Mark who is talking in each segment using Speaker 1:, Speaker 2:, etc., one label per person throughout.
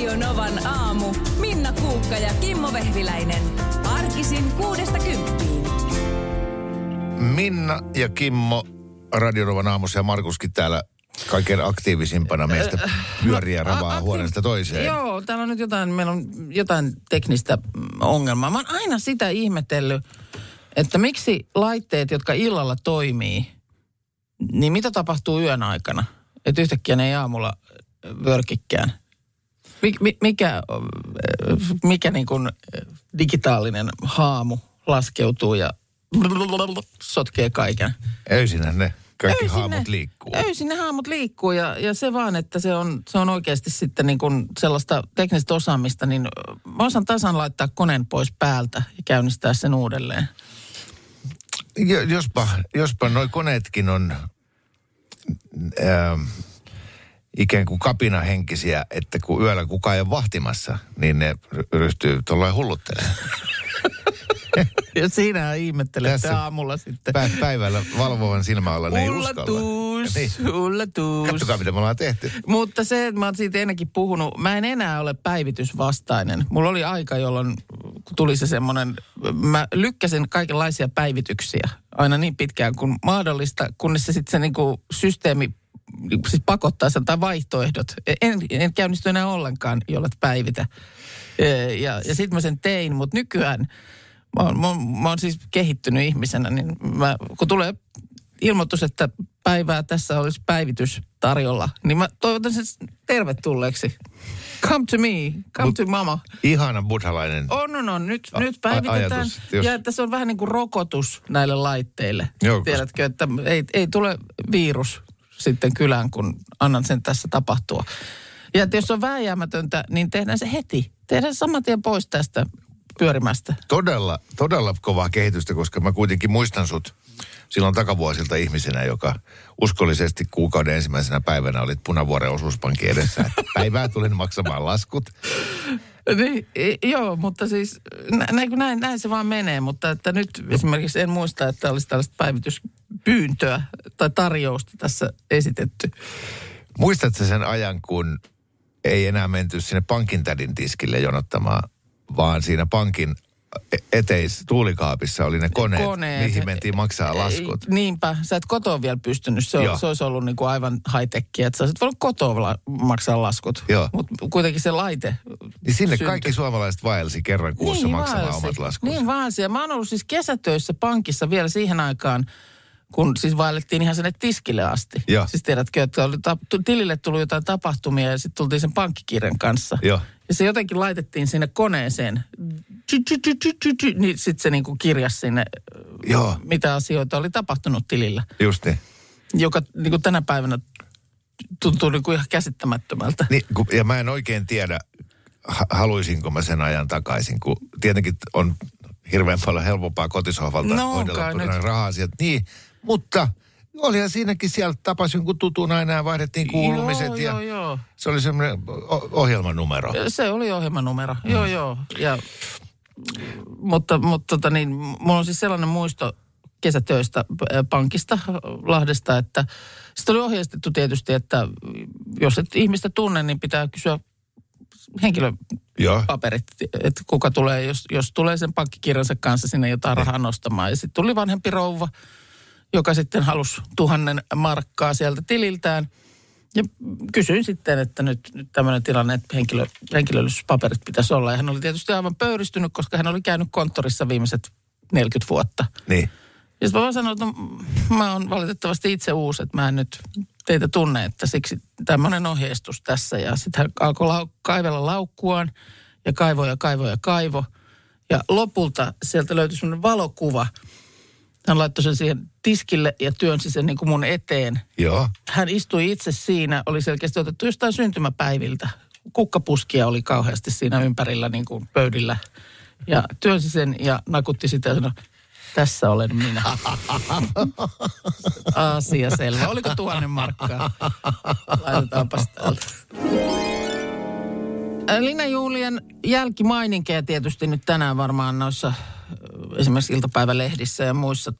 Speaker 1: Radio Novan aamu. Minna Kuukka ja Kimmo Vehviläinen. Arkisin kuudesta kymppiin.
Speaker 2: Minna ja Kimmo Radionovan aamussa ja Markuskin täällä kaikkein aktiivisimpana meistä pyöriä ravaa
Speaker 3: a-
Speaker 2: huoneesta toiseen.
Speaker 3: Joo, täällä on nyt jotain, meillä on jotain teknistä ongelmaa. Mä oon aina sitä ihmetellyt, että miksi laitteet, jotka illalla toimii, niin mitä tapahtuu yön aikana? Että yhtäkkiä ne ei aamulla äh, vörkikkään. Mik, mi, mikä mikä niin kuin digitaalinen haamu laskeutuu ja sotkee kaiken?
Speaker 2: Öisinhän ne kaikki
Speaker 3: Öisin
Speaker 2: haamut
Speaker 3: ne-
Speaker 2: liikkuu.
Speaker 3: Öisin ne haamut liikkuu ja, ja se vaan, että se on, se on oikeasti sitten niin kuin sellaista teknistä osaamista, niin mä osaan tasan laittaa koneen pois päältä ja käynnistää sen uudelleen.
Speaker 2: Jo, jospa, jospa noi koneetkin on ähm, ikään kuin kapinahenkisiä, että kun yöllä kukaan ei ole vahtimassa, niin ne ry- ryhtyy tuollain hulluttelemaan.
Speaker 3: Ja siinä ihmettelette
Speaker 2: Tässä-
Speaker 3: aamulla sitten.
Speaker 2: Pä- päivällä valvovan silmäalla ne ei uskalla.
Speaker 3: Ullatus,
Speaker 2: Niin.
Speaker 3: ullatus.
Speaker 2: Katsokaa, mitä me ollaan tehty.
Speaker 3: Mutta se, että mä oon siitä ennenkin puhunut, mä en enää ole päivitysvastainen. Mulla oli aika, jolloin tuli se semmoinen, mä lykkäsin kaikenlaisia päivityksiä aina niin pitkään kuin mahdollista, kunnes se sitten se niinku systeemi siis pakottaa sen tai vaihtoehdot. En, en käynnisty enää ollenkaan, jollet päivitä. Ee, Ja, ja sitten mä sen tein, mutta nykyään mä oon, mä, oon, mä oon siis kehittynyt ihmisenä, niin mä, kun tulee ilmoitus, että päivää tässä olisi päivitys tarjolla, niin mä toivotan sen tervetulleeksi. Come to me, come
Speaker 2: Mut-
Speaker 3: to mama.
Speaker 2: Ihana buddhalainen.
Speaker 3: On, on, on. Nyt,
Speaker 2: A-
Speaker 3: nyt päivitetään.
Speaker 2: ajatus, jos-
Speaker 3: Ja että se on vähän niin kuin rokotus näille laitteille.
Speaker 2: Joo,
Speaker 3: Tiedätkö, että ei, ei tule virus sitten kylään, kun annan sen tässä tapahtua. Ja että jos on vääjäämätöntä, niin tehdään se heti. Tehdään saman tien pois tästä pyörimästä.
Speaker 2: Todella, todella kovaa kehitystä, koska mä kuitenkin muistan sut silloin takavuosilta ihmisenä, joka uskollisesti kuukauden ensimmäisenä päivänä olit Punavuoren osuuspankin edessä. Päivää tulin maksamaan laskut.
Speaker 3: Niin, joo, mutta siis nä- näin, näin, näin se vaan menee. Mutta että nyt esimerkiksi en muista, että olisi tällaista päivityspyyntöä tai tarjousta tässä esitetty.
Speaker 2: Muistatko sen ajan, kun ei enää menty sinne pankin tädin tiskille jonottamaan, vaan siinä pankin eteis tuulikaapissa oli ne koneet,
Speaker 3: Koneet.
Speaker 2: mihin mentiin maksaa laskut.
Speaker 3: Ei, niinpä, sä et kotoa vielä pystynyt. Se, on, se olisi ollut niin kuin aivan high-techia, että sä olisit voinut kotoa la- maksaa laskut. Mutta kuitenkin se laite
Speaker 2: Niin sinne
Speaker 3: syntyi.
Speaker 2: kaikki suomalaiset vaelsi kerran kuussa maksamaan
Speaker 3: vaelsi.
Speaker 2: omat laskunsa.
Speaker 3: Niin vaelsi. Ja mä oon ollut siis kesätöissä pankissa vielä siihen aikaan, kun siis vaellettiin ihan sinne tiskille asti.
Speaker 2: Joo.
Speaker 3: Siis tiedätkö, että oli tu- tilille tuli jotain tapahtumia ja sitten tultiin sen pankkikirjan kanssa.
Speaker 2: Joo.
Speaker 3: Ja se jotenkin laitettiin sinne koneeseen. Niin sitten se niinku kirjasi sinne,
Speaker 2: Joo,
Speaker 3: mitä asioita oli tapahtunut tilillä.
Speaker 2: just niin.
Speaker 3: Joka niinku tänä päivänä tuntuu niinku ihan käsittämättömältä.
Speaker 2: Niin, kun, ja mä en oikein tiedä, ha- haluaisinko mä sen ajan takaisin, kun tietenkin on hirveän paljon helpompaa kotisohvalta
Speaker 3: No,
Speaker 2: hoidella
Speaker 3: nyt.
Speaker 2: raha-asiat. Niin, mutta olihan siinäkin sieltä tapasin jonkun tutun aina ja vaihdettiin kuulumiset
Speaker 3: joo,
Speaker 2: ja
Speaker 3: joo, joo.
Speaker 2: se oli semmoinen ohjelmanumero.
Speaker 3: Se oli ohjelmanumero, mm. joo joo. Ja, mutta mutta tota niin, mulla on siis sellainen muisto kesätöistä pankista Lahdesta, että sitten oli ohjeistettu tietysti, että jos et ihmistä tunne, niin pitää kysyä henkilöpaperit, että kuka tulee, jos, jos tulee sen pankkikirjansa kanssa sinne jotain rahaa nostamaan. Ja sitten tuli vanhempi rouva, joka sitten halusi tuhannen markkaa sieltä tililtään. Ja kysyin sitten, että nyt, nyt tämmöinen tilanne, että henkilö, henkilöllisyyspaperit pitäisi olla. Ja hän oli tietysti aivan pöyristynyt, koska hän oli käynyt konttorissa viimeiset 40 vuotta.
Speaker 2: niin.
Speaker 3: Ja sitten mä vaan sanoin, että no, mä oon valitettavasti itse uusi, että mä en nyt teitä tunne, että siksi tämmöinen ohjeistus tässä. Ja sitten hän alkoi lau- kaivella laukkuaan ja kaivo ja kaivo ja kaivo. Ja lopulta sieltä löytyi semmoinen valokuva. Hän laittoi sen siihen tiskille ja työnsi sen niin kuin mun eteen.
Speaker 2: Joo,
Speaker 3: Hän istui itse siinä, oli selkeästi otettu jostain syntymäpäiviltä. Kukkapuskia oli kauheasti siinä ympärillä niin kuin pöydillä. Ja työnsi sen ja nakutti sitä ja sanoi, tässä olen minä. Asia selvä. Oliko tuhannen markkaa? Laitetaanpas täältä. Linna Juulien jälkimaininkeja tietysti nyt tänään varmaan noissa esimerkiksi iltapäivälehdissä ja muissa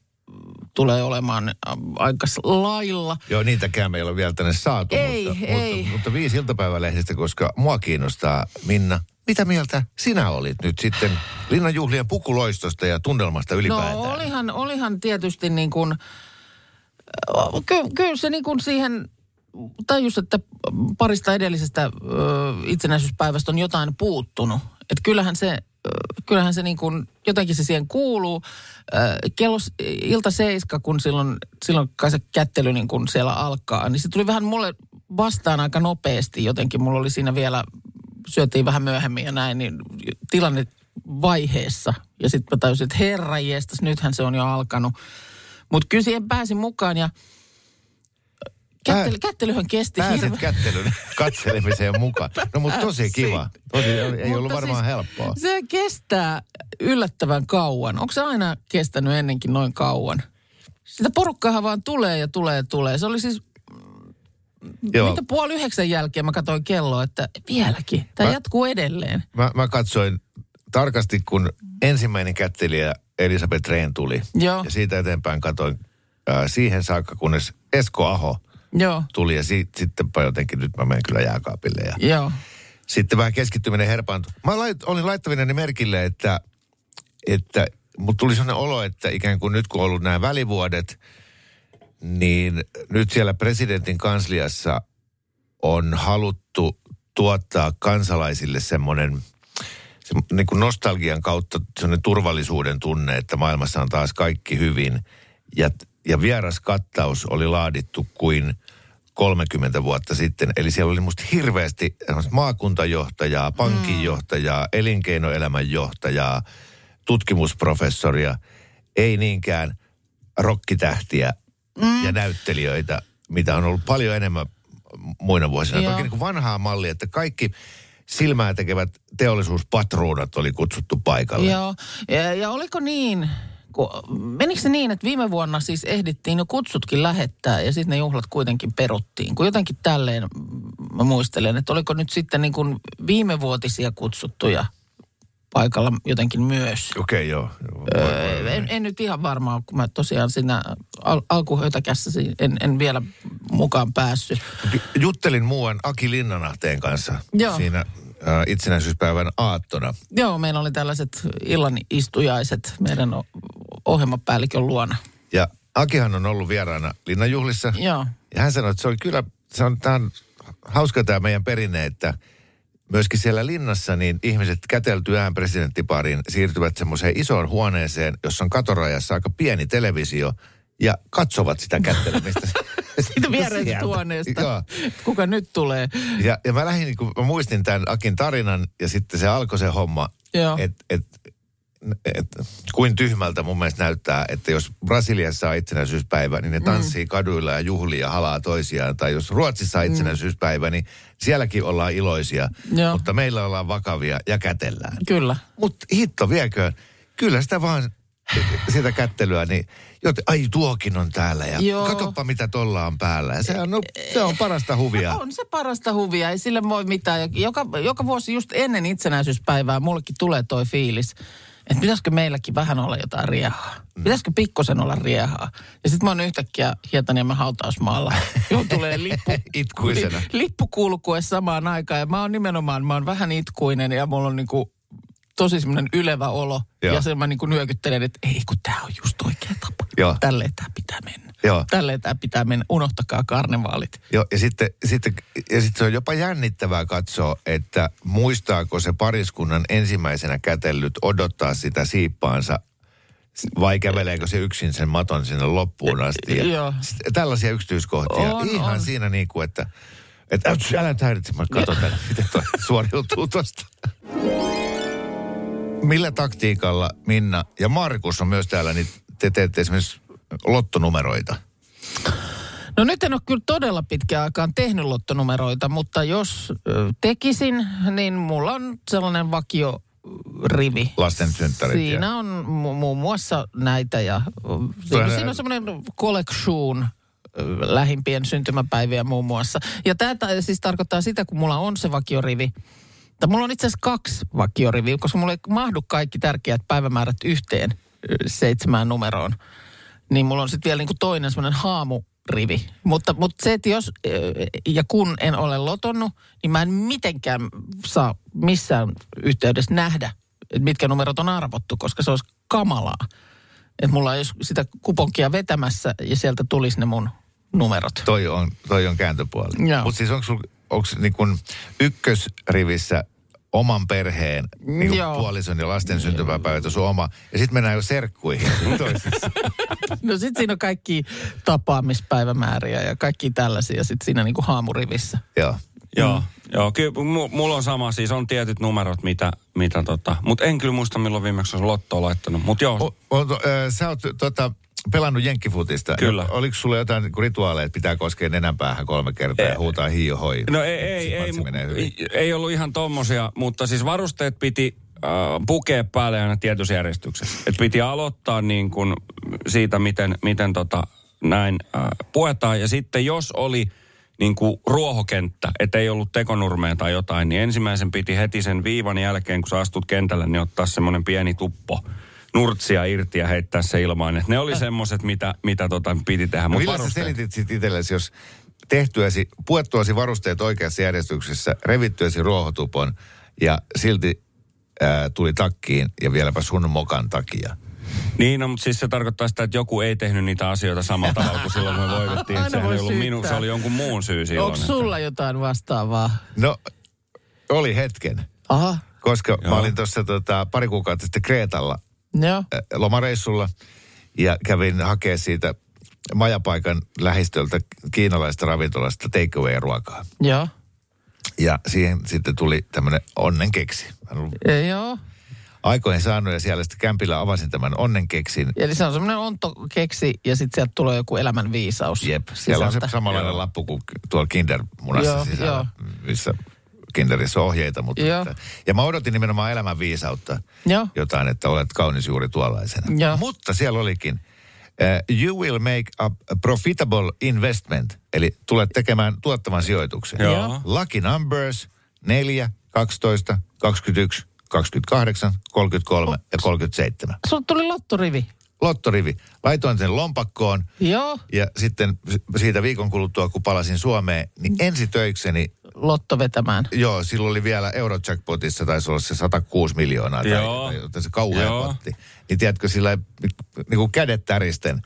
Speaker 3: tulee olemaan aika lailla.
Speaker 2: Joo, niitäkään meillä on vielä tänne saatu.
Speaker 3: Ei,
Speaker 2: mutta,
Speaker 3: ei.
Speaker 2: Mutta, mutta viisi iltapäivälehdistä, koska mua kiinnostaa, Minna, mitä mieltä sinä olit nyt sitten linnanjuhlien pukuloistosta ja tunnelmasta ylipäätään?
Speaker 3: No olihan, olihan tietysti niin kuin, kyllä ky, se niin kuin siihen tajus, että parista edellisestä ö, itsenäisyyspäivästä on jotain puuttunut. Että kyllähän se, kyllähän se niin kuin, jotenkin se siihen kuuluu. Kello ilta seiska, kun silloin, silloin kai se kättely niin kuin siellä alkaa, niin se tuli vähän mulle vastaan aika nopeasti jotenkin. Mulla oli siinä vielä, syötiin vähän myöhemmin ja näin, niin tilanne vaiheessa. Ja sitten mä tajusin, että herra jestas, nythän se on jo alkanut. Mutta kyllä siihen pääsin mukaan ja kättely, kättelyhän kesti
Speaker 2: Pääset
Speaker 3: hirveän.
Speaker 2: kättelyn katselemiseen mukaan. No mutta tosi kiva. Tosi, ei ollut varmaan
Speaker 3: siis
Speaker 2: helppoa.
Speaker 3: Se kestää yllättävän kauan. Onko se aina kestänyt ennenkin noin kauan? Sitä porukkaahan vaan tulee ja tulee ja tulee. Se oli siis,
Speaker 2: Joo.
Speaker 3: mitä puoli yhdeksän jälkeen mä katsoin kelloa, että vieläkin. Tämä
Speaker 2: Mä-
Speaker 3: jatkuu edelleen.
Speaker 2: Mä, mä katsoin tarkasti, kun ensimmäinen kättelijä Elisabeth Rehn tuli.
Speaker 3: Joo.
Speaker 2: Ja siitä eteenpäin katsoin äh, siihen saakka, kunnes Esko Aho
Speaker 3: Joo,
Speaker 2: tuli. Ja si, sittenpä jotenkin nyt mä menen kyllä jääkaapille. Ja
Speaker 3: joo.
Speaker 2: sitten vähän keskittyminen herpaantui. Mä lait, olin laittavinen merkille, että, että mut tuli sellainen olo, että ikään kuin nyt kun on ollut nämä välivuodet, niin nyt siellä presidentin kansliassa on haluttu tuottaa kansalaisille semmoinen se, niin kuin nostalgian kautta semmoinen turvallisuuden tunne, että maailmassa on taas kaikki hyvin. Ja, ja vieras kattaus oli laadittu kuin 30 vuotta sitten. Eli siellä oli musta hirveästi maakuntajohtajaa, pankinjohtajaa, elinkeinoelämän johtajaa, tutkimusprofessoria, ei niinkään rokkitähtiä mm. ja näyttelijöitä, mitä on ollut paljon enemmän muina vuosina.
Speaker 3: Joo.
Speaker 2: Toki niin kuin vanhaa mallia, että kaikki silmää tekevät teollisuuspatruunat oli kutsuttu paikalle.
Speaker 3: Joo, ja, ja oliko niin, kun, menikö se niin, että viime vuonna siis ehdittiin jo kutsutkin lähettää ja sitten ne juhlat kuitenkin peruttiin? Kun jotenkin tälleen mä muistelen, että oliko nyt sitten niin kuin viimevuotisia kutsuttuja paikalla jotenkin myös?
Speaker 2: Okei, joo. joo.
Speaker 3: Öö, en, en nyt ihan varmaan, kun mä tosiaan siinä al- alkuhöytäkässä en, en vielä mukaan päässyt.
Speaker 2: Juttelin muuan Aki Linnanahteen kanssa
Speaker 3: Joo.
Speaker 2: siinä itsenäisyyspäivän aattona.
Speaker 3: Joo, meillä oli tällaiset illan istujaiset meidän ohjelmapäällikön luona.
Speaker 2: Ja Akihan on ollut vieraana Linnanjuhlissa.
Speaker 3: Joo.
Speaker 2: Ja hän sanoi, että se on kyllä, se on, tämä on hauska tämä meidän perinne, että myöskin siellä linnassa niin ihmiset käteltyään presidenttipariin siirtyvät semmoiseen isoon huoneeseen, jossa on katorajassa aika pieni televisio ja katsovat sitä kättelemistä.
Speaker 3: Siitä viereisestä
Speaker 2: Sieltä.
Speaker 3: huoneesta.
Speaker 2: Joo.
Speaker 3: Kuka nyt tulee?
Speaker 2: Ja, ja mä lähdin, kun mä muistin tämän Akin tarinan ja sitten se alkoi se homma,
Speaker 3: Joo.
Speaker 2: että et, et, kuin tyhmältä mun mielestä näyttää, että jos Brasiliassa on itsenäisyyspäivä, niin ne tanssii kaduilla ja juhlii ja halaa toisiaan. Tai jos Ruotsissa on itsenäisyyspäivä, niin sielläkin ollaan iloisia,
Speaker 3: Joo.
Speaker 2: mutta meillä ollaan vakavia ja kätellään.
Speaker 3: Kyllä.
Speaker 2: Mutta hitto vieköön, kyllä sitä vaan sitä kättelyä, niin joten, ai tuokin on täällä ja
Speaker 3: Joo.
Speaker 2: katoppa mitä tolla on päällä. Ja se on, no, se on parasta huvia.
Speaker 3: On se parasta huvia, ei sille voi mitään. Joka, joka vuosi just ennen itsenäisyyspäivää mullekin tulee toi fiilis, että pitäisikö meilläkin vähän olla jotain riehaa.
Speaker 2: Mm.
Speaker 3: Pitäisikö pikkosen olla riehaa. Ja sitten mä oon yhtäkkiä Hietaniemen hautausmaalla. Joo, tulee lippu.
Speaker 2: Itkuisena.
Speaker 3: Li, lippu kulkue samaan aikaan. Ja mä oon nimenomaan, mä oon vähän itkuinen ja mulla on niinku tosi semmoinen ylevä olo.
Speaker 2: Joo.
Speaker 3: Ja sen mä niinku nyökyttelen, että ei kun tää on just oikea tapa.
Speaker 2: Joo.
Speaker 3: Tälleen tää pitää mennä.
Speaker 2: Joo.
Speaker 3: Tälleen tää pitää mennä. Unohtakaa karnevaalit.
Speaker 2: Joo, ja sitten, sitten, ja sitten se on jopa jännittävää katsoa, että muistaako se pariskunnan ensimmäisenä kätellyt odottaa sitä siippaansa vai käveleekö se yksin sen maton sinne loppuun asti. Ja
Speaker 3: Joo.
Speaker 2: Tällaisia yksityiskohtia.
Speaker 3: On,
Speaker 2: Ihan
Speaker 3: on.
Speaker 2: siinä niin kuin, että, että älä nyt häiritse, mä katson miten toi suoriutuu tosta. Millä taktiikalla Minna ja Markus on myös täällä, niin te teette esimerkiksi lottonumeroita?
Speaker 3: No nyt en ole kyllä todella pitkään aikaan tehnyt lottonumeroita, mutta jos tekisin, niin mulla on sellainen vakio rivi.
Speaker 2: Lasten synttärit ja-
Speaker 3: Siinä on mu- muun muassa näitä ja siinä, siinä on semmoinen collection lähimpien syntymäpäiviä muun muassa. Ja tämä siis tarkoittaa sitä, kun mulla on se vakiorivi, tai mulla on itse asiassa kaksi vakioriviä, koska mulla ei mahdu kaikki tärkeät päivämäärät yhteen seitsemään numeroon. niin mulla on sitten vielä niinku toinen semmoinen haamurivi. Mutta, mutta se, että jos ja kun en ole lotonnut, niin mä en mitenkään saa missään yhteydessä nähdä, että mitkä numerot on arvottu, koska se olisi kamalaa. Että mulla olisi sitä kuponkia vetämässä ja sieltä tulisi ne mun numerot.
Speaker 2: Toi on, toi on kääntöpuoli. Mutta siis onko sulla onko niin kun ykkösrivissä oman perheen niin
Speaker 3: Joo.
Speaker 2: puolison ja lasten syntymäpäivät on oma. Ja sitten mennään jo serkkuihin.
Speaker 3: No sit siinä on kaikki tapaamispäivämääriä ja kaikki tällaisia sit siinä niinku haamurivissä.
Speaker 2: Joo.
Speaker 4: Joo, joo kyllä mu- mulla on sama, siis on tietyt numerot, mitä, mitä tota, mutta en kyllä muista milloin viimeksi on lottoa laittanut, mutta joo,
Speaker 2: O, o, to, ö, sä oot tota, pelannut jenkkifutista.
Speaker 4: Kyllä.
Speaker 2: Oliko sulla jotain niin rituaaleja, että pitää koskea nenänpäähän kolme kertaa ja huutaa hiio hoi?
Speaker 4: No ei, ei, ei, ei, ei ollut ihan tommosia, mutta siis varusteet piti äh, pukea päälle aina tietyssä järjestyksessä. Et piti aloittaa niin kuin siitä, miten, miten tota, näin äh, puetaan. Ja sitten jos oli niin kuin ruohokenttä, että ei ollut tekonurmea tai jotain, niin ensimmäisen piti heti sen viivan jälkeen, kun sä astut kentälle, niin ottaa semmoinen pieni tuppo nurtsia irti ja heittää se ilmaan. Et ne oli semmoiset, mitä, mitä tota piti tehdä.
Speaker 2: No millä sä selitit sit itsellesi, jos tehtyäsi, puettuasi varusteet oikeassa järjestyksessä, revittyäsi ruohotupon ja silti ää, tuli takkiin ja vieläpä sun mokan takia?
Speaker 4: Niin, no, mutta siis se tarkoittaa sitä, että joku ei tehnyt niitä asioita samalla tavalla kuin silloin, kun me voitettiin.
Speaker 3: Aina
Speaker 4: Että sehän
Speaker 3: voi
Speaker 4: ei ollut minu, se oli jonkun muun syy silloin.
Speaker 3: Onko sulla jotain vastaavaa?
Speaker 2: No, oli hetken.
Speaker 3: Aha,
Speaker 2: Koska mä
Speaker 4: Joo.
Speaker 2: olin tuossa tota, pari kuukautta sitten Kreetalla
Speaker 3: joo.
Speaker 2: äh, lomareissulla ja kävin hakea siitä majapaikan lähistöltä kiinalaista ravintolasta takeaway-ruokaa.
Speaker 3: Joo.
Speaker 2: Ja siihen sitten tuli tämmöinen onnenkeksi.
Speaker 3: E, joo.
Speaker 2: aikoihin saanut ja siellä sitten kämpillä avasin tämän onnenkeksin.
Speaker 3: Eli se on semmoinen onto keksi ja sitten sieltä tulee joku elämän viisaus.
Speaker 2: Jep, siellä on se
Speaker 3: sisältä.
Speaker 2: samanlainen
Speaker 4: Joo.
Speaker 2: lappu kuin tuolla Kindermunassa
Speaker 3: Joo,
Speaker 2: sisällä,
Speaker 3: joo.
Speaker 2: missä Kinderissä ohjeita. Mutta
Speaker 3: Joo.
Speaker 2: että, ja mä odotin nimenomaan elämän viisautta.
Speaker 3: Joo.
Speaker 2: Jotain, että olet kaunis juuri tuollaisena.
Speaker 3: Joo.
Speaker 2: Mutta siellä olikin. Uh, you will make a profitable investment. Eli tulet tekemään tuottavan sijoituksen.
Speaker 4: Joo.
Speaker 2: Lucky numbers 4, 12, 21, 28, 33 ja 37.
Speaker 3: Sulla tuli lottorivi.
Speaker 2: Lottorivi. Laitoin sen lompakkoon
Speaker 3: Joo.
Speaker 2: ja sitten siitä viikon kuluttua, kun palasin Suomeen, niin ensitöikseni,
Speaker 3: Lotto vetämään.
Speaker 2: joo, silloin oli vielä Eurojackpotissa, taisi olla se 106 miljoonaa, tai,
Speaker 4: Joo.
Speaker 2: tai se kauhea
Speaker 4: Joo.
Speaker 2: potti. Niin tiedätkö, sillä niin kuin kädet täristen,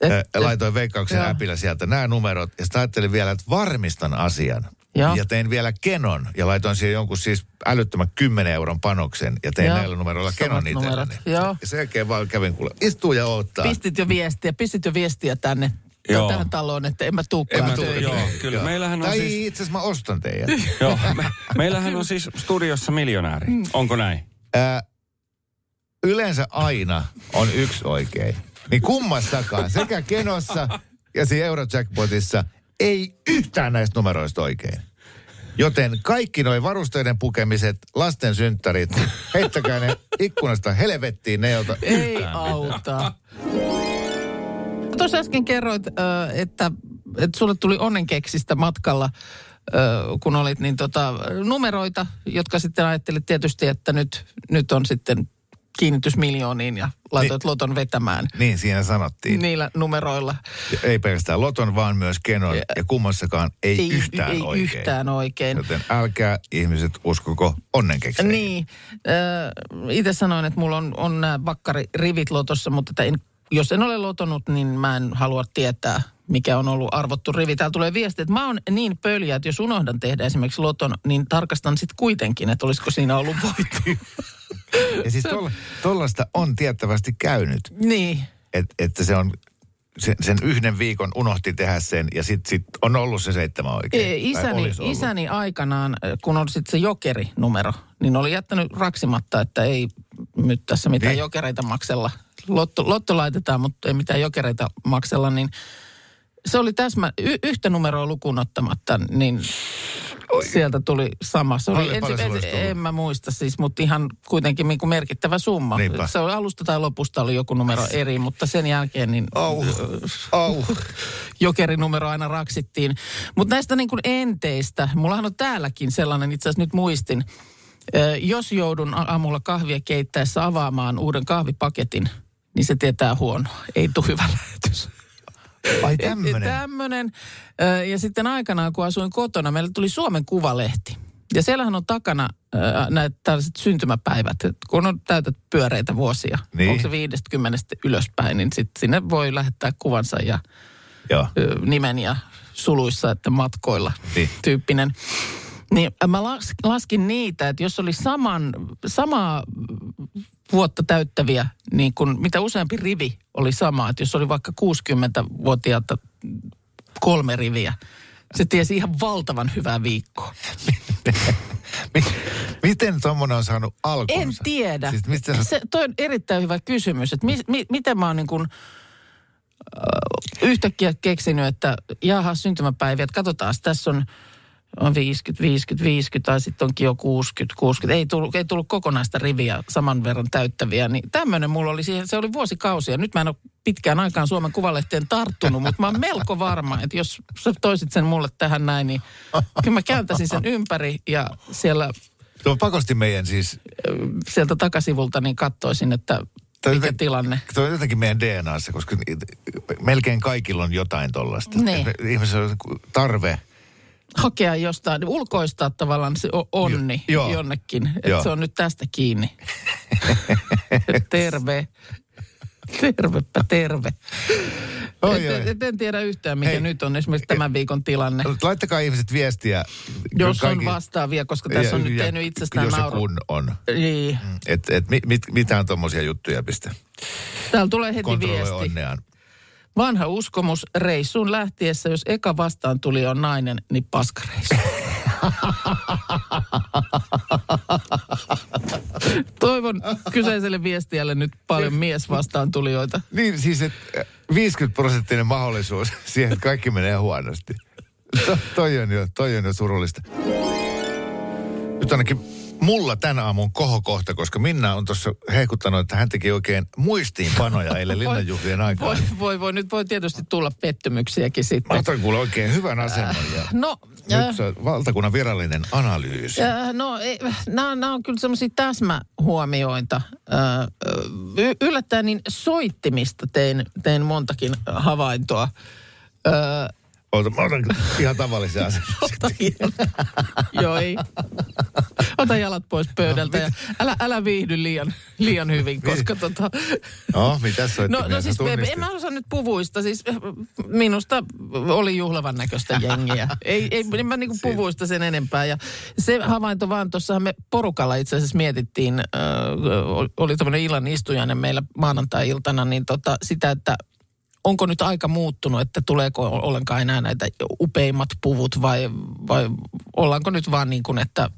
Speaker 3: Et- et-
Speaker 2: laitoin veikkauksen
Speaker 3: joo.
Speaker 2: äpillä sieltä nämä numerot, ja sitten ajattelin vielä, että varmistan asian.
Speaker 3: Joo.
Speaker 2: Ja tein vielä kenon, ja laitoin siihen jonkun siis älyttömän 10 euron panoksen, ja tein
Speaker 3: Joo.
Speaker 2: näillä numeroilla
Speaker 3: Samat
Speaker 2: kenon itselleni.
Speaker 3: Joo.
Speaker 2: Ja sen jälkeen vaan kävin kuule, istuu ja odottaa.
Speaker 3: Pistit jo viestiä, pistit jo viestiä tänne
Speaker 4: Joo.
Speaker 3: tähän taloon, että en mä
Speaker 4: En
Speaker 3: tuukaan
Speaker 4: mä
Speaker 3: töihin.
Speaker 4: tuu- joo, kyllä. Meillähän on
Speaker 2: tai
Speaker 4: siis-
Speaker 2: itse asiassa mä ostan teidät.
Speaker 4: Joo, me, meillähän on siis studiossa miljonääri.
Speaker 3: Mm.
Speaker 4: Onko näin?
Speaker 2: Ää, yleensä aina on yksi oikein. Niin kummassakaan, sekä Kenossa ja siinä Eurojackpotissa, ei yhtään näistä numeroista oikein. Joten kaikki noin varusteiden pukemiset, lasten synttärit, heittäkää ne ikkunasta helvettiin, ne ei ota
Speaker 3: Ei
Speaker 2: yhtään
Speaker 3: auta. Tuossa äsken kerroit, että, että sulle tuli onnenkeksistä matkalla, kun olit niin tota, numeroita, jotka sitten ajattelit tietysti, että nyt, nyt on sitten kiinnitys miljooniin ja laitoit loton vetämään
Speaker 2: Niin siinä sanottiin.
Speaker 3: niillä numeroilla.
Speaker 2: Ja Ei pelkästään Loton, vaan myös Kenon. Ja kummassakaan ei, yhtään
Speaker 3: ei
Speaker 2: oikein.
Speaker 3: yhtään oikein.
Speaker 2: Joten älkää ihmiset uskoko onnenkekseihin.
Speaker 3: Niin, itse sanoin, että mulla on, on nämä vakkaririvit lotossa, mutta en, jos en ole lotonut, niin mä en halua tietää, mikä on ollut arvottu rivi. Täällä tulee viesti, että mä oon niin pöljä, että jos unohdan tehdä esimerkiksi loton, niin tarkastan sitten kuitenkin, että olisiko siinä ollut voitto.
Speaker 2: Ja siis tuollaista on tiettävästi käynyt,
Speaker 3: niin,
Speaker 2: et, että se on sen, sen yhden viikon unohti tehdä sen ja sitten sit on ollut se seitsemän oikein.
Speaker 3: Isäni, isäni aikanaan, kun on sitten se jokerinumero, niin oli jättänyt raksimatta, että ei nyt tässä mitään
Speaker 2: niin.
Speaker 3: jokereita maksella. Lotto, lotto laitetaan, mutta ei mitään jokereita maksella, niin se oli täsmä, y- yhtä numeroa lukuun ottamatta, niin sieltä tuli sama. Se oli
Speaker 2: olisi tullut?
Speaker 3: en mä muista siis, mutta ihan kuitenkin niin kuin merkittävä summa.
Speaker 2: Niinpä.
Speaker 3: Se oli alusta tai lopusta oli joku numero eri, mutta sen jälkeen niin
Speaker 2: Au, au.
Speaker 3: jokerinumero aina raksittiin. Mutta näistä niin kuin enteistä, mullahan on täälläkin sellainen, itse asiassa nyt muistin. Jos joudun aamulla kahvia keittäessä avaamaan uuden kahvipaketin, niin se tietää huonoa. Ei tule hyvä lähetys.
Speaker 2: Ai tämmönen.
Speaker 3: Tämmöinen. Ja sitten aikanaan, kun asuin kotona, meillä tuli Suomen Kuvalehti. Ja siellähän on takana äh, näitä tällaiset syntymäpäivät, kun on täytät pyöreitä vuosia.
Speaker 2: Niin.
Speaker 3: Onko se 50 ylöspäin, niin sitten sinne voi lähettää kuvansa ja
Speaker 2: Joo.
Speaker 3: nimen ja suluissa, että matkoilla
Speaker 2: Niin.
Speaker 3: tyyppinen. Niin mä las, laskin niitä, että jos oli saman, samaa vuotta täyttäviä, niin kun, mitä useampi rivi oli sama, että jos oli vaikka 60-vuotiaalta kolme riviä, se tiesi ihan valtavan hyvää viikkoa.
Speaker 2: Mi- Miten tuommoinen on saanut alkunsa?
Speaker 3: En tiedä.
Speaker 2: Siis mistä.
Speaker 3: Se, toi on erittäin hyvä kysymys, että mi, mi, miten mä oon niin kuin, äh, yhtäkkiä keksinyt, että jaha, syntymäpäiviä, että katsotaan, tässä on, on 50, 50, 50 tai sitten onkin jo 60, 60. Ei tullut, ei tullut kokonaista riviä saman verran täyttäviä. Niin tämmöinen mulla oli siihen, se oli vuosikausia. Nyt mä en ole pitkään aikaan Suomen Kuvalehteen tarttunut, mutta mä oon melko varma, että jos sä toisit sen mulle tähän näin, niin kyllä mä kääntäisin sen ympäri ja siellä
Speaker 2: Tuo pakosti meidän siis,
Speaker 3: sieltä takasivulta niin katsoisin, että
Speaker 2: Toi
Speaker 3: mikä tilanne.
Speaker 2: tuo on jotenkin meidän DNAssa, koska melkein kaikilla on jotain tollasta.
Speaker 3: Niin.
Speaker 2: Ihmisellä on tarve.
Speaker 3: Hakea jostain, ulkoistaa tavallaan se onni
Speaker 2: Jo- joo.
Speaker 3: jonnekin. Että se on nyt tästä kiinni. terve. Tervepä terve.
Speaker 2: Oi,
Speaker 3: et, et, en tiedä yhtään, mikä
Speaker 2: Hei.
Speaker 3: nyt on esimerkiksi tämän viikon tilanne.
Speaker 2: Laittakaa ihmiset viestiä.
Speaker 3: Jos on
Speaker 2: Kaikki-
Speaker 3: vastaavia, koska tässä on
Speaker 2: Ja-
Speaker 3: nyt
Speaker 2: ja-
Speaker 3: tehnyt itsestään
Speaker 2: Jos
Speaker 3: nauru.
Speaker 2: kun on.
Speaker 3: Niin.
Speaker 2: Et, et, mit, mit, mitään tuommoisia juttuja pistä.
Speaker 3: Täällä tulee heti
Speaker 2: Kontrolloi
Speaker 3: viesti.
Speaker 2: onneaan.
Speaker 3: Vanha uskomus reissuun lähtiessä, jos eka vastaan tuli on nainen, niin paskareissu. Toivon kyseiselle viestiälle nyt paljon mies vastaan tulijoita.
Speaker 2: Niin siis, että 50 prosenttinen mahdollisuus siihen, että kaikki menee huonosti. To, toi, on jo, toi on jo surullista. Nyt ainakin mulla tän aamun kohokohta, koska Minna on tuossa hehkuttanut, että hän teki oikein muistiinpanoja eilen linnanjuhlien aikaan.
Speaker 3: Voi, voi, voi, nyt voi tietysti tulla pettymyksiäkin
Speaker 2: Mä
Speaker 3: sitten.
Speaker 2: otan kuule oikein hyvän asennon ja
Speaker 3: No, äh,
Speaker 2: nyt se on valtakunnan virallinen analyysi.
Speaker 3: Äh, No, nämä on kyllä semmoisia täsmähuomioita. Äh, y- yllättäen niin soittimista tein, tein montakin havaintoa. Äh,
Speaker 2: Ota, mä otan ihan tavallisia asennon.
Speaker 3: Ota Joo, ei. Ota jalat pois pöydältä ja älä, älä viihdy liian, liian hyvin, koska tota...
Speaker 2: No, mitä soittimia
Speaker 3: No, no siis
Speaker 2: tunnistit?
Speaker 3: en mä osaa nyt puvuista. Siis äh, minusta oli juhlavan näköistä jengiä. Ei, ei en mä niinku puvuista sen enempää. Ja se havainto vaan, tuossahan me porukalla itse asiassa mietittiin, äh, oli tämmöinen illan istujainen meillä maanantai-iltana, niin tota, sitä, että onko nyt aika muuttunut, että tuleeko ollenkaan enää näitä upeimmat puvut vai, vai ollaanko nyt vaan niin kuin, että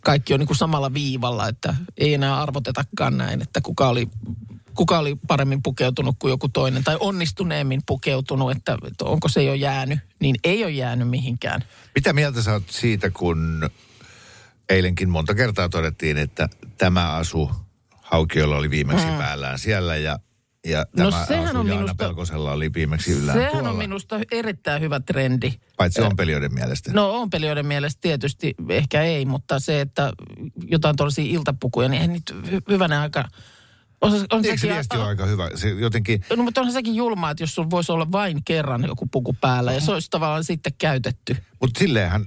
Speaker 3: kaikki on niin kuin samalla viivalla, että ei enää arvotetakaan näin, että kuka oli, kuka oli paremmin pukeutunut kuin joku toinen tai onnistuneemmin pukeutunut, että, että onko se jo jäänyt, niin ei ole jäänyt mihinkään.
Speaker 2: Mitä mieltä sä oot siitä, kun eilenkin monta kertaa todettiin, että tämä asu Haukiolla oli viimeksi mm. päällään siellä ja, ja
Speaker 3: No
Speaker 2: tämä
Speaker 3: sehän on
Speaker 2: Jaana
Speaker 3: minusta-
Speaker 2: Pelkosella oli viimeksi yllään
Speaker 3: Sehän
Speaker 2: tuolla.
Speaker 3: on minusta erittäin hyvä trendi.
Speaker 2: Paitsi ompelijoiden mielestä.
Speaker 3: No ompelijoiden mielestä tietysti ehkä ei, mutta se, että jotain tuollaisia iltapukuja, niin ei nyt hy- hyvänä aika... On, se- on
Speaker 2: Eikö se viesti ole aika hyvä? Se jotenkin,
Speaker 3: No mutta onhan sekin julmaa, että jos sulla voisi olla vain kerran joku puku päällä ja se olisi tavallaan sitten käytetty.
Speaker 2: mutta silleenhän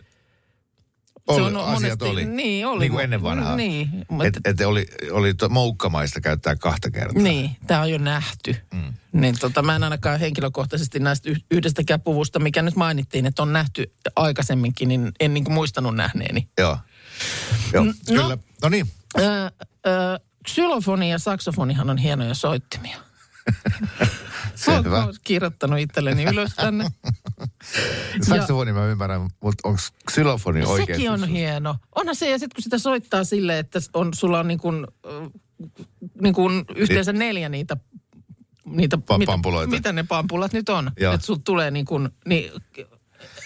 Speaker 3: Se
Speaker 2: oli,
Speaker 3: on
Speaker 2: asiat
Speaker 3: monesti-
Speaker 2: oli.
Speaker 3: niin, oli.
Speaker 2: Niin kuin ennen vanhaa.
Speaker 3: Niin,
Speaker 2: Että et oli, oli to, moukkamaista käyttää kahta kertaa.
Speaker 3: Niin, tämä on jo nähty. Mm. Niin tota, mä en ainakaan henkilökohtaisesti näistä yh- yhdestäkään puvusta, mikä nyt mainittiin, että on nähty aikaisemminkin, niin en niin kuin muistanut nähneeni.
Speaker 2: Joo. Joo,
Speaker 3: no.
Speaker 2: kyllä. No niin.
Speaker 3: Öö, öö, xylofoni ja saksofonihan on hienoja soittimia.
Speaker 2: Selvä.
Speaker 3: Oon kirjoittanut itselleni ylös tänne.
Speaker 2: Saksofoni mä ymmärrän, mutta onko xylofoni oikein?
Speaker 3: Sekin on hieno. Onhan se, ja sitten kun sitä soittaa silleen, että on, sulla on niin kuin, äh, niin kuin yhteensä neljä niitä, niitä
Speaker 2: Pa-
Speaker 3: mitä, mitä ne pampulat nyt on. Että sulla tulee niin kuin, niin,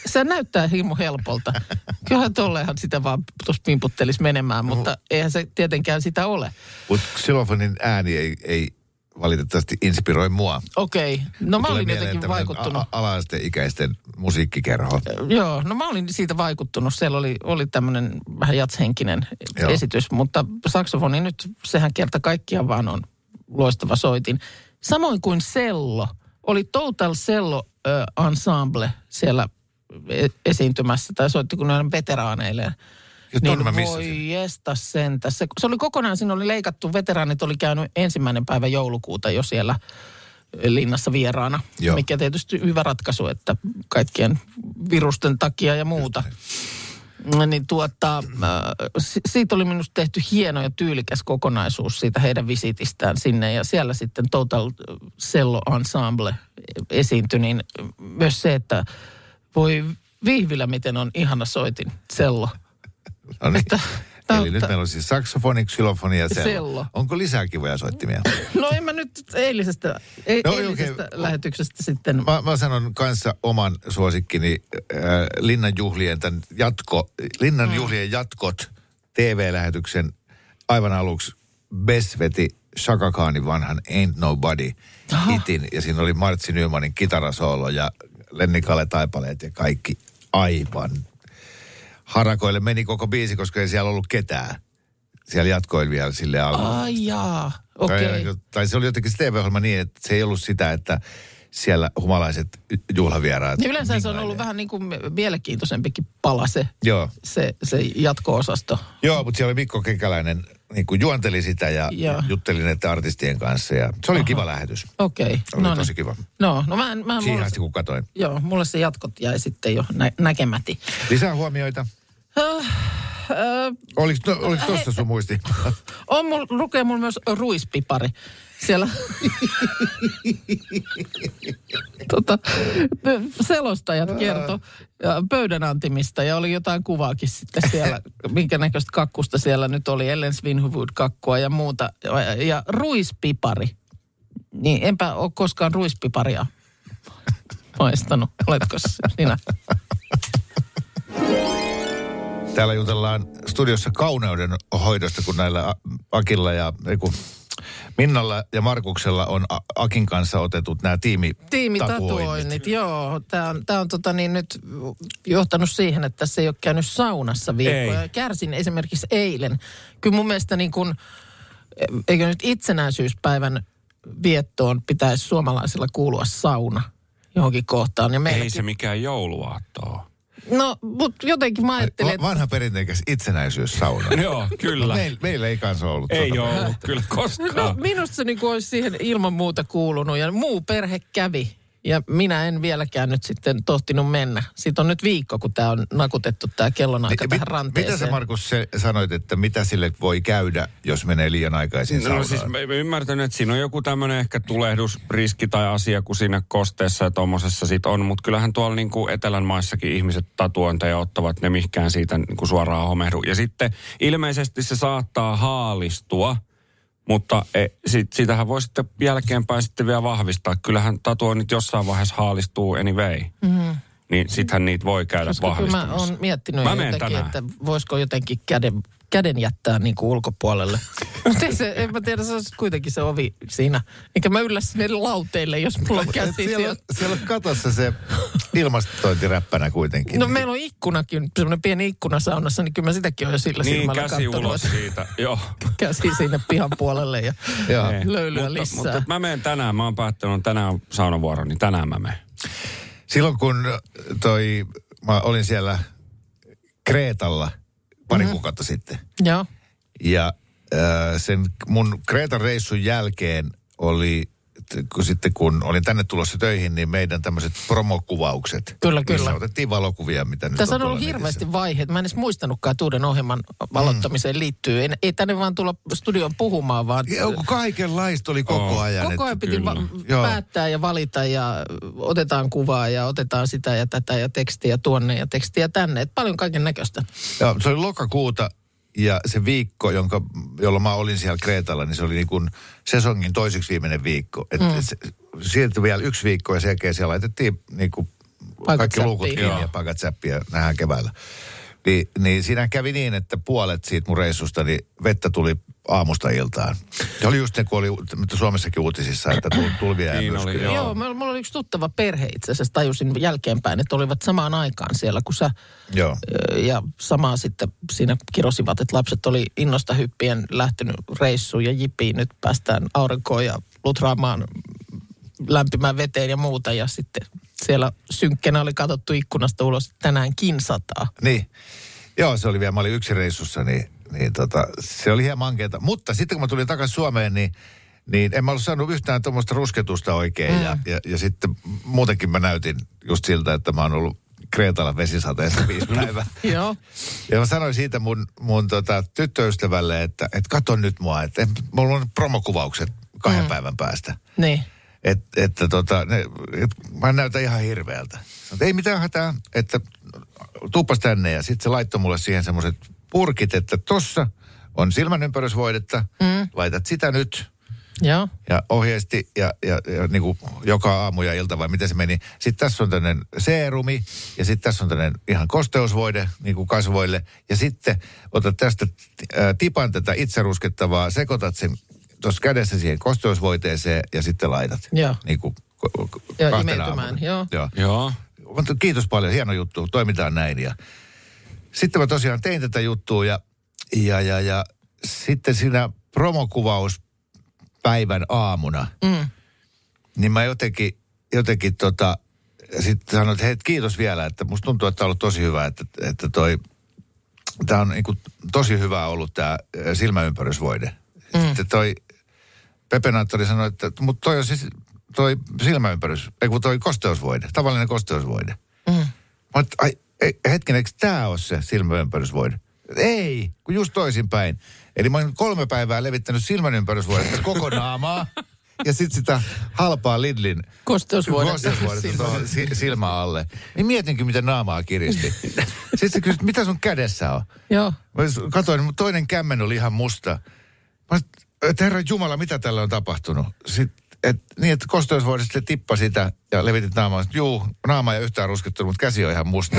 Speaker 3: se näyttää hirmu helpolta. Kyllähän tollehan sitä vaan tuossa pimputtelisi menemään, mutta eihän se tietenkään sitä ole.
Speaker 2: Mutta xylofonin ääni ei, ei valitettavasti inspiroi mua.
Speaker 3: Okei, no mä olin jotenkin vaikuttunut.
Speaker 2: A- ala-asteikäisten musiikkikerho.
Speaker 3: Joo, no mä olin siitä vaikuttunut. Siellä oli, oli tämmöinen vähän jatshenkinen
Speaker 2: Joo.
Speaker 3: esitys, mutta saksofoni nyt, sehän kerta kaikkiaan vaan on loistava soitin. Samoin kuin Sello. Oli Total Sello Ensemble siellä e- esiintymässä, tai soitti kun ne on veteraaneille.
Speaker 2: Ja
Speaker 3: Niin
Speaker 2: mä
Speaker 3: voi jesta sentä. Se, se oli kokonaan, siinä oli leikattu, veteraanit oli käynyt ensimmäinen päivä joulukuuta jo siellä linnassa vieraana.
Speaker 2: Joo.
Speaker 3: Mikä tietysti hyvä ratkaisu, että kaikkien virusten takia ja muuta. Niin tuota, äh, si- siitä oli minusta tehty hieno ja tyylikäs kokonaisuus siitä heidän visitistään sinne. Ja siellä sitten Total Cello Ensemble esiintyi, niin myös se, että voi vihvillä, miten on ihana soitin cello.
Speaker 2: No niin.
Speaker 3: Että-
Speaker 2: Eli
Speaker 3: Mutta-
Speaker 2: nyt meillä on siis saksofoni, xylofoni ja sello.
Speaker 3: Sello.
Speaker 2: Onko lisää kivoja soittimia?
Speaker 3: No en mä nyt eilisestä, ei,
Speaker 2: No,
Speaker 3: eilisestä
Speaker 2: okei.
Speaker 3: lähetyksestä sitten.
Speaker 2: Mä, mä sanon kanssa oman suosikkini äh, Linnan juhlien, tämän jatko, Linnan mm. juhlien jatkot TV-lähetyksen aivan aluksi Bess veti Shaka Khanin vanhan Ain't Nobody
Speaker 3: Aha.
Speaker 2: hitin. Ja siinä oli Martsi Nymanin kitarasoolo ja Lenni Kale Taipaleet ja kaikki aivan harakoille meni koko biisi, koska ei siellä ollut ketään. Siellä jatkoili vielä sille alkuun.
Speaker 3: Ai jaa, okei.
Speaker 2: Tai, tai se oli jotenkin se TV-ohjelma niin, että se ei ollut sitä, että siellä humalaiset juhlavieraat.
Speaker 3: Niin yleensä se on ollut vähän niin kuin mielenkiintoisempikin pala se,
Speaker 2: Joo,
Speaker 3: se, se jatko-osasto.
Speaker 2: Joo mutta siellä oli Mikko Kekäläinen niin kuin juonteli sitä ja
Speaker 3: Joo.
Speaker 2: jutteli näiden artistien kanssa. Ja se oli kiva lähetys.
Speaker 3: Okei.
Speaker 2: Oli
Speaker 3: no
Speaker 2: tosi kiva.
Speaker 3: No, no mä, mä
Speaker 2: Siihen
Speaker 3: mulle,
Speaker 2: asti kun katoin.
Speaker 3: joo, mulle se jatkot jäi sitten jo nä, näkemäti.
Speaker 2: Lisää huomioita.
Speaker 3: Äh,
Speaker 2: Oliko, to, oliko tossa sun muisti?
Speaker 3: on mul, lukee mulla myös ruispipari. Siellä tota, selostajat kertoi pöydän antimista ja oli jotain kuvaakin sitten siellä, minkä näköistä kakkusta siellä nyt oli, Ellen Svinhuvud kakkua ja muuta. Ja, ja ruispipari. Niin enpä ole koskaan ruispiparia maistanut. Oletko sinä?
Speaker 2: Täällä jutellaan studiossa kauneuden hoidosta, kun näillä Akilla ja ei kun Minnalla ja Markuksella on Akin kanssa otetut nämä tiimi
Speaker 3: Tiimitatuoinnit, joo. Tämä on, tää on tota niin nyt johtanut siihen, että tässä ei ole käynyt saunassa viikkoja.
Speaker 4: Ei.
Speaker 3: Kärsin esimerkiksi eilen. Kyllä mun mielestä niin kuin, eikö nyt itsenäisyyspäivän viettoon pitäisi suomalaisilla kuulua sauna johonkin kohtaan. Ja
Speaker 4: Ei
Speaker 3: meilläkin,
Speaker 4: se mikään jouluaatto ole.
Speaker 3: No, mutta jotenkin mä ajattelin, että
Speaker 2: vanha perinteikäs itsenäisyyssauna.
Speaker 4: Joo, kyllä.
Speaker 2: Meillä, meillä ei kanssa ollut.
Speaker 4: Ei
Speaker 2: tota.
Speaker 4: ole ollut kyllä
Speaker 3: No
Speaker 4: koskaan.
Speaker 3: minusta se niin kuin olisi siihen ilman muuta kuulunut ja muu perhe kävi. Ja minä en vieläkään nyt sitten tohtinut mennä. Siitä on nyt viikko, kun tämä on nakutettu tämä kellonaika
Speaker 2: Mi-
Speaker 3: tähän ranteeseen.
Speaker 2: Mitä sä Markus se, sanoit, että mitä sille voi käydä, jos menee liian aikaisin
Speaker 4: No
Speaker 2: saunaan?
Speaker 4: siis mä mä ymmärtänyt, että siinä on joku tämmöinen ehkä tulehdusriski tai asia, kun siinä kosteessa ja tommosessa sit on. Mutta kyllähän tuolla niin kuin etelän maissakin ihmiset tatuointeja ottavat, ne mihkään siitä niin kuin suoraan homehdu. Ja sitten ilmeisesti se saattaa haalistua, mutta e, sit, sitähän voi sitten jälkeenpäin sitten vielä vahvistaa. Kyllähän tatuoinnit jossain vaiheessa haalistuu anyway. Mm-hmm. Niin sittenhän niitä voi käydä
Speaker 3: Koska kyllä mä
Speaker 4: vahvistamassa.
Speaker 3: oon miettinyt
Speaker 4: Mä
Speaker 3: jotenkin,
Speaker 4: tänään.
Speaker 3: että voisiko jotenkin käden, käden jättää niin kuin ulkopuolelle. Mutta se, en mä tiedä, se olisi kuitenkin se ovi siinä. Eikä mä yllä sinne lauteille, jos mulla on käsi
Speaker 2: siellä,
Speaker 3: siellä.
Speaker 2: on- siellä on katossa se ilmastointiräppänä kuitenkin.
Speaker 3: No meillä on ikkunakin, semmoinen pieni ikkuna saunassa, niin kyllä mä sitäkin olen jo sillä
Speaker 4: Niin,
Speaker 3: silmällä
Speaker 4: käsi
Speaker 3: kattonut,
Speaker 4: ulos siitä. Joo.
Speaker 3: käsi sinne pihan puolelle ja
Speaker 2: Joo.
Speaker 4: Ei.
Speaker 3: löylyä
Speaker 4: mutta,
Speaker 3: lisää.
Speaker 4: Mutta mä menen tänään, mä oon päättänyt, että tänään on saunavuoro, niin tänään mä menen.
Speaker 2: Silloin kun toi, mä olin siellä Kreetalla pari mm-hmm. kuukautta sitten.
Speaker 3: Joo.
Speaker 2: Ja äh, sen mun Kreetan reissun jälkeen oli, kun sitten kun olin tänne tulossa töihin, niin meidän tämmöiset promokuvaukset.
Speaker 3: Kyllä,
Speaker 2: Missä
Speaker 3: kyllä.
Speaker 2: otettiin valokuvia, mitä nyt
Speaker 3: Tässä on
Speaker 2: tuolla
Speaker 3: ollut
Speaker 2: netissä.
Speaker 3: hirveästi vaiheita. Mä en edes muistanutkaan, että uuden ohjelman aloittamiseen liittyy. Ei, ei tänne vaan tulla studioon puhumaan, vaan
Speaker 2: Joo, kun kaikenlaista oli koko
Speaker 4: Oo.
Speaker 2: ajan.
Speaker 3: koko ajan piti va-
Speaker 2: Joo.
Speaker 3: päättää ja valita ja otetaan kuvaa ja otetaan sitä ja tätä ja tekstiä tuonne ja tekstiä tänne. Et paljon kaiken näköistä.
Speaker 2: Joo, se oli lokakuuta ja se viikko, jonka, jolloin mä olin siellä Kreetalla, niin se oli niin kuin sesongin toiseksi viimeinen viikko. Et mm. se, sieltä vielä yksi viikko ja sen jälkeen siellä laitettiin niin kuin kaikki luukut kiinni
Speaker 4: Joo.
Speaker 2: ja pakat säppiä nähdään keväällä. Ni, niin siinä kävi niin, että puolet siitä mun reissusta, niin vettä tuli aamusta iltaan. Se oli just se, kun oli Suomessakin uutisissa, että tul- tulvia ja
Speaker 4: Niin oli, joo.
Speaker 3: Joo, mulla oli yksi tuttava perhe itse asiassa, tajusin jälkeenpäin, että olivat samaan aikaan siellä, kun sä
Speaker 2: Joo.
Speaker 3: Ja samaa sitten siinä kirosivat, että lapset oli innosta hyppien lähtenyt reissuun ja jipiin. Nyt päästään aurinkoon ja lutraamaan lämpimään veteen ja muuta. Ja sitten siellä synkkänä oli katsottu ikkunasta ulos, että tänäänkin sataa.
Speaker 2: Niin. Joo, se oli vielä, mä olin yksi reissussa, niin, niin tota, se oli hieman ankeeta. Mutta sitten kun mä tulin takaisin Suomeen, niin, niin en mä ollut saanut yhtään tuommoista rusketusta oikein. Mm. Ja, ja, ja sitten muutenkin mä näytin just siltä, että mä oon ollut Kreetalla vesisateessa viisi päivää.
Speaker 3: Joo.
Speaker 2: Ja mä sanoin siitä mun, mun tota, tyttöystävälle, että, että kato nyt mua, että mulla on promokuvaukset kahden mm. päivän päästä.
Speaker 3: Niin.
Speaker 2: Et, että tota, ne, et, mä näytän ihan hirveältä. Sanoin, ei mitään hätää, että tuuppas tänne. Ja sitten se laittoi mulle siihen semmoiset purkit, että tossa on silmänympärysvoidetta, mm. laitat sitä nyt.
Speaker 3: Joo.
Speaker 2: Ja ohjeisti ja, ja, ja niin kuin joka aamu ja ilta vai miten se meni. Sitten tässä on tämmöinen seerumi ja sitten tässä on tämmöinen ihan kosteusvoide niin kuin kasvoille. Ja sitten otat tästä ää, tipan tätä itse ruskettavaa, sekoitat sen tuossa kädessä siihen kosteusvoiteeseen ja sitten laitat.
Speaker 3: Joo.
Speaker 2: Niin kuin ko- ko-
Speaker 3: Joo, joo.
Speaker 2: joo.
Speaker 4: Joo.
Speaker 2: Kiitos paljon, hieno juttu, toimitaan näin. Ja sitten mä tosiaan tein tätä juttua ja, ja, ja, ja sitten siinä promokuvauspäivän aamuna,
Speaker 3: Mm.
Speaker 2: niin mä jotenkin, jotenkin tota, sitten sanoin, että hei, kiitos vielä, että musta tuntuu, että on ollut tosi hyvä, että, että toi, tämä on niinku tosi hyvä ollut tämä silmäympärysvoide. Mm. Sitten toi Pepe Naattori sanoi, että mutta toi on siis toi silmäympärys, ei kun toi kosteusvoide, tavallinen kosteusvoide.
Speaker 3: Mm.
Speaker 2: Mä ai, ei, hetkinen, eikö tämä ole se silmäympärysvoide? Ei, kun just toisinpäin. Eli mä oon kolme päivää levittänyt silmäympärysvoidetta koko naamaa. Ja sitten sitä halpaa Lidlin tuohon si- silmän alle. Niin mietinkin, miten naamaa kiristi. Sitten se kysyi, mitä sun kädessä on?
Speaker 3: Joo.
Speaker 2: Mä katsoin, mutta toinen kämmen oli ihan musta. Mä sanoin, herra Jumala, mitä tällä on tapahtunut? Sitten, et, niin, että kosteusvoide sitten tippa sitä ja levitit naamaa. Juu, naama ei ole yhtään ruskettunut, mutta käsi on ihan musta.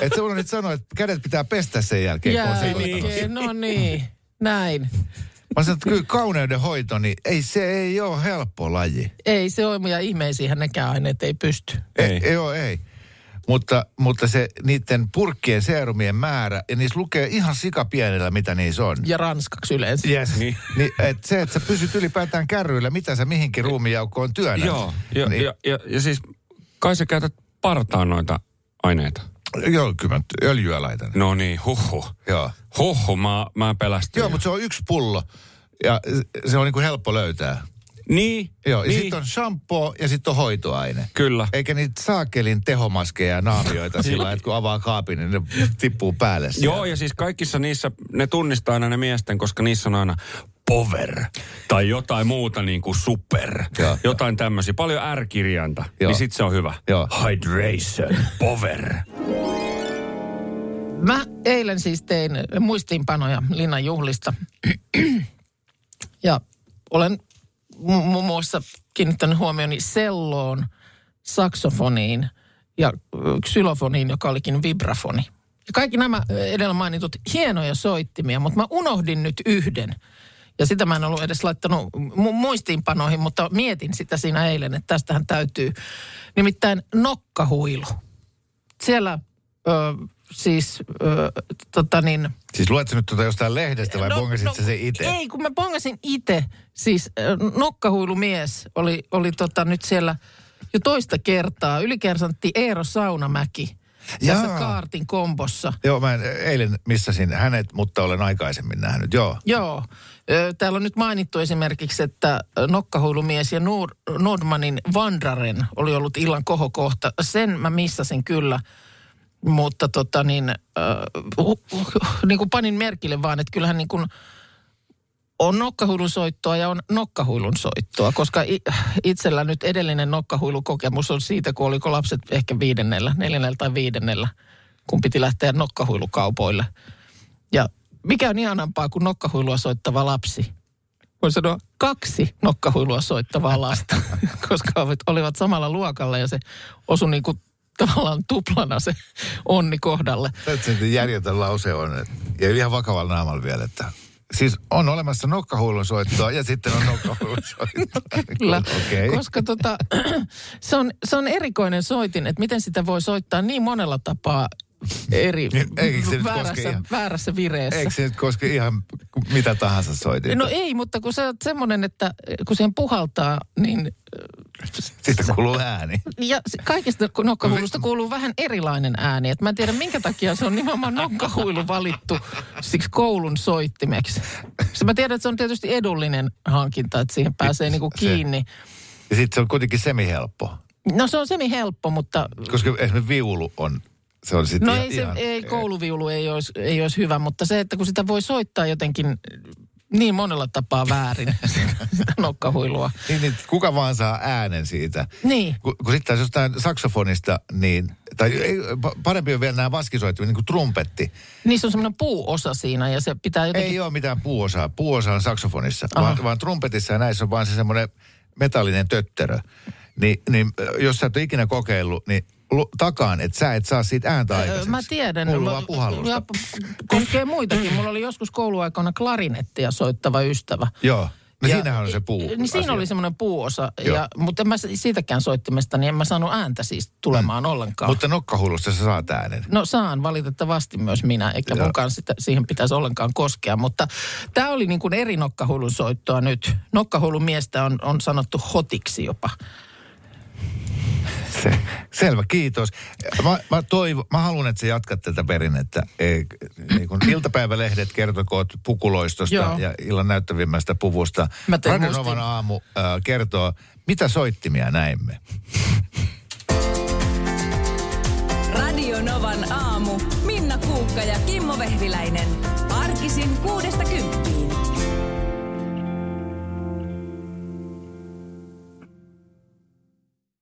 Speaker 2: että se on nyt sanoa, että kädet pitää pestä sen jälkeen.
Speaker 3: Jälkeen, no niin. Näin.
Speaker 2: Mä sanoin, että kyllä kauneuden hoito, niin ei se ei ole helppo laji.
Speaker 3: Ei se ole, ja ihmeisiinhän nekään aineet ei pysty.
Speaker 2: Ei.
Speaker 4: Ei.
Speaker 2: ei, joo, ei. Mutta, mutta se niiden purkkien seerumien määrä, ja niissä lukee ihan sikapienellä, mitä niissä on.
Speaker 3: Ja ranskaksi yleensä.
Speaker 2: Yes.
Speaker 4: Niin.
Speaker 2: Niin, et se, että sä pysyt ylipäätään kärryillä, mitä sä mihinkin ruumiinjaukkoon työnnät.
Speaker 4: Joo. Ja,
Speaker 2: niin,
Speaker 4: ja, ja, ja siis kai sä käytät partaan noita aineita.
Speaker 2: joo, kyllä mä öljyä laitan.
Speaker 4: No niin, huhhuh.
Speaker 2: Joo.
Speaker 4: Huhhuh, mä, mä pelästyin.
Speaker 2: Joo, mutta se on yksi pullo. Ja se on niin kuin helppo löytää.
Speaker 4: Niin,
Speaker 2: Joo, ja
Speaker 4: niin.
Speaker 2: sitten on shampoo ja sitten on hoitoaine.
Speaker 4: Kyllä.
Speaker 2: Eikä niitä saakelin tehomaskeja ja naamioita sillä, että kun avaa kaapin, niin ne tippuu päälle. siellä.
Speaker 4: Joo, ja siis kaikissa niissä, ne tunnistaa aina ne miesten, koska niissä on aina power tai jotain muuta niin kuin super.
Speaker 2: Joo.
Speaker 4: Jotain tämmöisiä, paljon R-kirjainta.
Speaker 2: Joo.
Speaker 4: Niin sit se on hyvä.
Speaker 2: Joo.
Speaker 4: Hydration, power.
Speaker 3: Mä eilen siis tein muistiinpanoja Linnan juhlista. ja olen muun muassa kiinnittänyt huomioni selloon, saksofoniin ja xylofoniin, joka olikin vibrafoni. Ja kaikki nämä edellä mainitut hienoja soittimia, mutta mä unohdin nyt yhden. Ja sitä mä en ollut edes laittanut mu- muistiinpanoihin, mutta mietin sitä siinä eilen, että tästähän täytyy. Nimittäin nokkahuilu. Siellä ö, siis ö, tota niin...
Speaker 2: Siis luet sä nyt tuota jostain lehdestä vai no, bongasit no, sä se itse?
Speaker 3: Ei, kun mä bongasin itse. Siis nokkahuilumies oli, oli tota nyt siellä jo toista kertaa. Ylikersantti Eero Saunamäki tässä
Speaker 2: Jaa.
Speaker 3: kaartin kombossa.
Speaker 2: Joo, mä en, eilen missasin hänet, mutta olen aikaisemmin nähnyt, joo.
Speaker 3: Joo. Täällä on nyt mainittu esimerkiksi, että nokkahuilumies ja Nord, Nordmanin Vandraren oli ollut illan kohokohta. Sen mä missasin kyllä. Mutta tota niin, äh, huh, huh, niin kuin panin merkille vaan, että kyllähän niin kuin on nokkahuilun soittoa ja on nokkahuilun soittoa, koska itsellä nyt edellinen nokkahuilukokemus on siitä, kun oliko lapset ehkä viidennellä, neljännellä tai viidennellä, kun piti lähteä nokkahuilukaupoille. Ja mikä on ihanampaa kuin nokkahuilua soittava lapsi? Voin sanoa kaksi nokkahuilua soittavaa lasta, koska olivat samalla luokalla ja se osui niin kuin tavallaan tuplana se onni kohdalle.
Speaker 2: Tätä se järjetön lause on. Ja ihan vakavalla naamalla vielä, että siis on olemassa nokkahuilun soittoa ja sitten on nokkahuilun soittoa.
Speaker 3: Kyllä,
Speaker 2: Okei.
Speaker 3: koska tota, se, on, se on erikoinen soitin, että miten sitä voi soittaa niin monella tapaa eri
Speaker 2: Niin, eikö se
Speaker 3: väärässä,
Speaker 2: ihan-
Speaker 3: väärässä vireessä.
Speaker 2: Eikö se nyt koske ihan mitä tahansa soitin?
Speaker 3: No ei, mutta kun sä oot semmoinen, että kun siihen puhaltaa, niin
Speaker 2: Sitten kuuluu ääni.
Speaker 3: ja se- kaikista nokkahuilusta kuuluu vähän erilainen ääni. Et mä en tiedä, minkä takia se on nimenomaan nokkahuilu valittu siksi koulun soittimeksi. Se mä tiedän, että se on tietysti edullinen hankinta, että siihen pääsee niinku
Speaker 2: Se-
Speaker 3: kiinni.
Speaker 2: Ja sitten se on kuitenkin semihelppo.
Speaker 3: No se on semi helppo, mutta
Speaker 2: Koska esimerkiksi viulu on, se on
Speaker 3: No
Speaker 2: ihan,
Speaker 3: ei, se,
Speaker 2: ihan,
Speaker 3: ei kouluviulu ei olisi, ei olisi hyvä, mutta se, että kun sitä voi soittaa jotenkin niin monella tapaa väärin, sitä nokkahuilua.
Speaker 2: Niin, niin, kuka vaan saa äänen siitä.
Speaker 3: Niin.
Speaker 2: Kun, kun sitten jostain saksofonista, niin, tai ei, pa- parempi on vielä nämä vaskisoittimet, niin kuin trumpetti.
Speaker 3: Niissä on semmoinen puuosa siinä ja se pitää jotenkin...
Speaker 2: Ei ole mitään puuosaa. Puuosa on saksofonissa,
Speaker 3: Aha.
Speaker 2: vaan, vaan trumpetissa ja näissä on vaan se semmoinen metallinen tötterö. Ni, niin jos sä et ole ikinä kokeillut, niin takaan, että sä et saa siitä ääntä
Speaker 3: Öö,
Speaker 2: aikaiseksi.
Speaker 3: Mä tiedän.
Speaker 2: Vaan puhallusta.
Speaker 3: ja koskee muitakin. Mulla oli joskus kouluaikana klarinettia soittava ystävä.
Speaker 2: Joo. No
Speaker 3: Ja-
Speaker 2: siinähän on se puu.
Speaker 3: Niin siinä
Speaker 2: asia.
Speaker 3: oli semmoinen puuosa,
Speaker 2: Joo.
Speaker 3: ja, mutta en mä siitäkään soittimesta, niin en mä saanut ääntä siis tulemaan ollenkaan.
Speaker 2: Mutta nokkahullusta sä saat äänen.
Speaker 3: No saan valitettavasti myös minä, eikä
Speaker 2: Joo.
Speaker 3: munkaan sitä, siihen pitäisi ollenkaan koskea. Mutta tämä oli niin kuin eri nokkahuilun soittoa nyt. Nokkahuilun miestä on, on sanottu hotiksi jopa.
Speaker 2: Se, selvä, kiitos. Mä, mä, toivo, mä haluan, että sä jatkat tätä perinnettä. E, niin kun iltapäivälehdet kertokoot pukuloistosta
Speaker 3: Joo.
Speaker 2: ja illan näyttävimmästä puvusta.
Speaker 3: Mä teen
Speaker 2: Radio
Speaker 3: mustin.
Speaker 2: Novan aamu äh, kertoo, mitä soittimia näimme.
Speaker 1: Radio Novan aamu. Minna Kuukka ja Kimmo Vehviläinen.